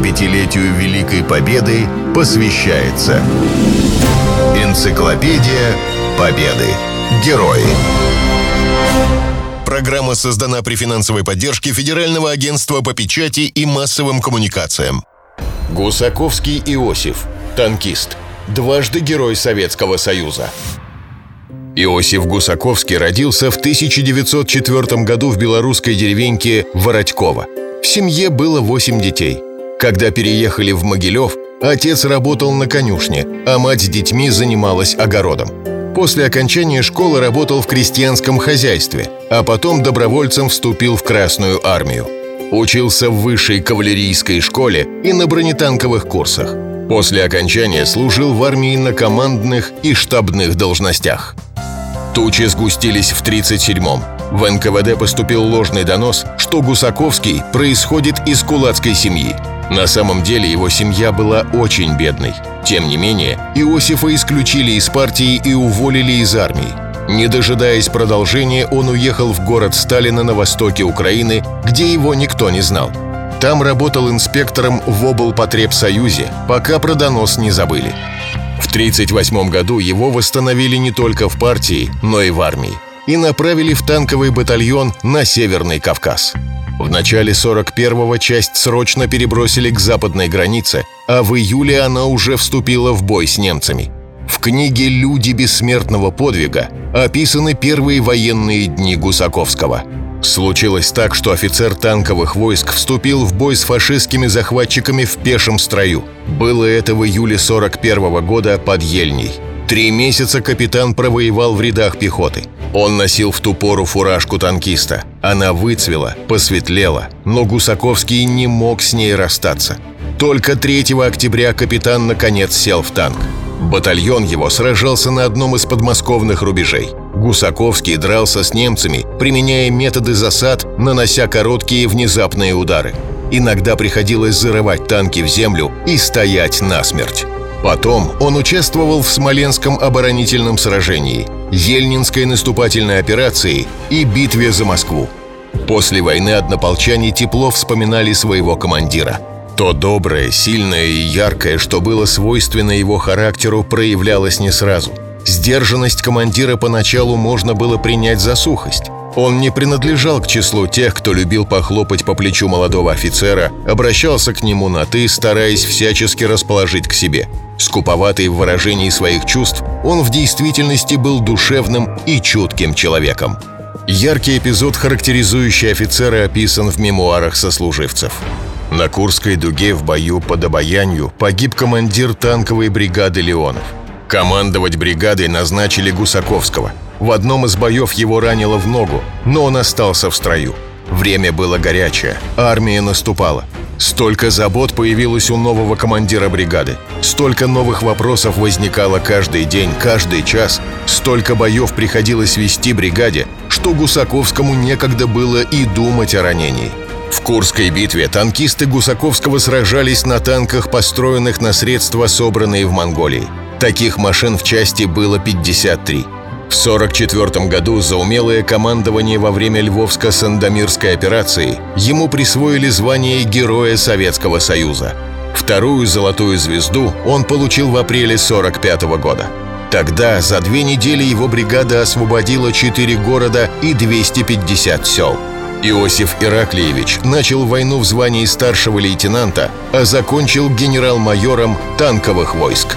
75-летию Великой Победы посвящается Энциклопедия Победы. Герои. Программа создана при финансовой поддержке Федерального агентства по печати и массовым коммуникациям. Гусаковский Иосиф, танкист, дважды Герой Советского Союза. Иосиф Гусаковский родился в 1904 году в белорусской деревеньке Воротьково. В семье было 8 детей. Когда переехали в Могилев, отец работал на конюшне, а мать с детьми занималась огородом. После окончания школы работал в крестьянском хозяйстве, а потом добровольцем вступил в Красную армию. Учился в высшей кавалерийской школе и на бронетанковых курсах. После окончания служил в армии на командных и штабных должностях. Тучи сгустились в 37-м. В НКВД поступил ложный донос, что Гусаковский происходит из кулацкой семьи. На самом деле его семья была очень бедной. Тем не менее, Иосифа исключили из партии и уволили из армии. Не дожидаясь продолжения, он уехал в город Сталина на востоке Украины, где его никто не знал. Там работал инспектором в облпотребсоюзе, пока про донос не забыли. В 1938 году его восстановили не только в партии, но и в армии и направили в танковый батальон на Северный Кавказ. В начале 41-го часть срочно перебросили к западной границе, а в июле она уже вступила в бой с немцами. В книге «Люди бессмертного подвига» описаны первые военные дни Гусаковского – Случилось так, что офицер танковых войск вступил в бой с фашистскими захватчиками в пешем строю. Было это в июле 41 года под Ельней. Три месяца капитан провоевал в рядах пехоты. Он носил в ту пору фуражку танкиста. Она выцвела, посветлела, но Гусаковский не мог с ней расстаться. Только 3 октября капитан наконец сел в танк. Батальон его сражался на одном из подмосковных рубежей. Гусаковский дрался с немцами, применяя методы засад, нанося короткие внезапные удары. Иногда приходилось зарывать танки в землю и стоять насмерть. Потом он участвовал в Смоленском оборонительном сражении, Ельнинской наступательной операции и битве за Москву. После войны однополчане тепло вспоминали своего командира. То доброе, сильное и яркое, что было свойственно его характеру, проявлялось не сразу. Сдержанность командира поначалу можно было принять за сухость. Он не принадлежал к числу тех, кто любил похлопать по плечу молодого офицера, обращался к нему на «ты», стараясь всячески расположить к себе. Скуповатый в выражении своих чувств, он в действительности был душевным и чутким человеком. Яркий эпизод, характеризующий офицера, описан в мемуарах сослуживцев. На Курской дуге в бою под Обаянью погиб командир танковой бригады Леонов. Командовать бригадой назначили Гусаковского – в одном из боев его ранило в ногу, но он остался в строю. Время было горячее, армия наступала. Столько забот появилось у нового командира бригады. Столько новых вопросов возникало каждый день, каждый час. Столько боев приходилось вести бригаде, что Гусаковскому некогда было и думать о ранении. В Курской битве танкисты Гусаковского сражались на танках, построенных на средства, собранные в Монголии. Таких машин в части было 53. В 1944 году за умелое командование во время Львовско-Сандомирской операции ему присвоили звание Героя Советского Союза. Вторую золотую звезду он получил в апреле 1945 года. Тогда за две недели его бригада освободила четыре города и 250 сел. Иосиф Ираклиевич начал войну в звании старшего лейтенанта, а закончил генерал-майором танковых войск.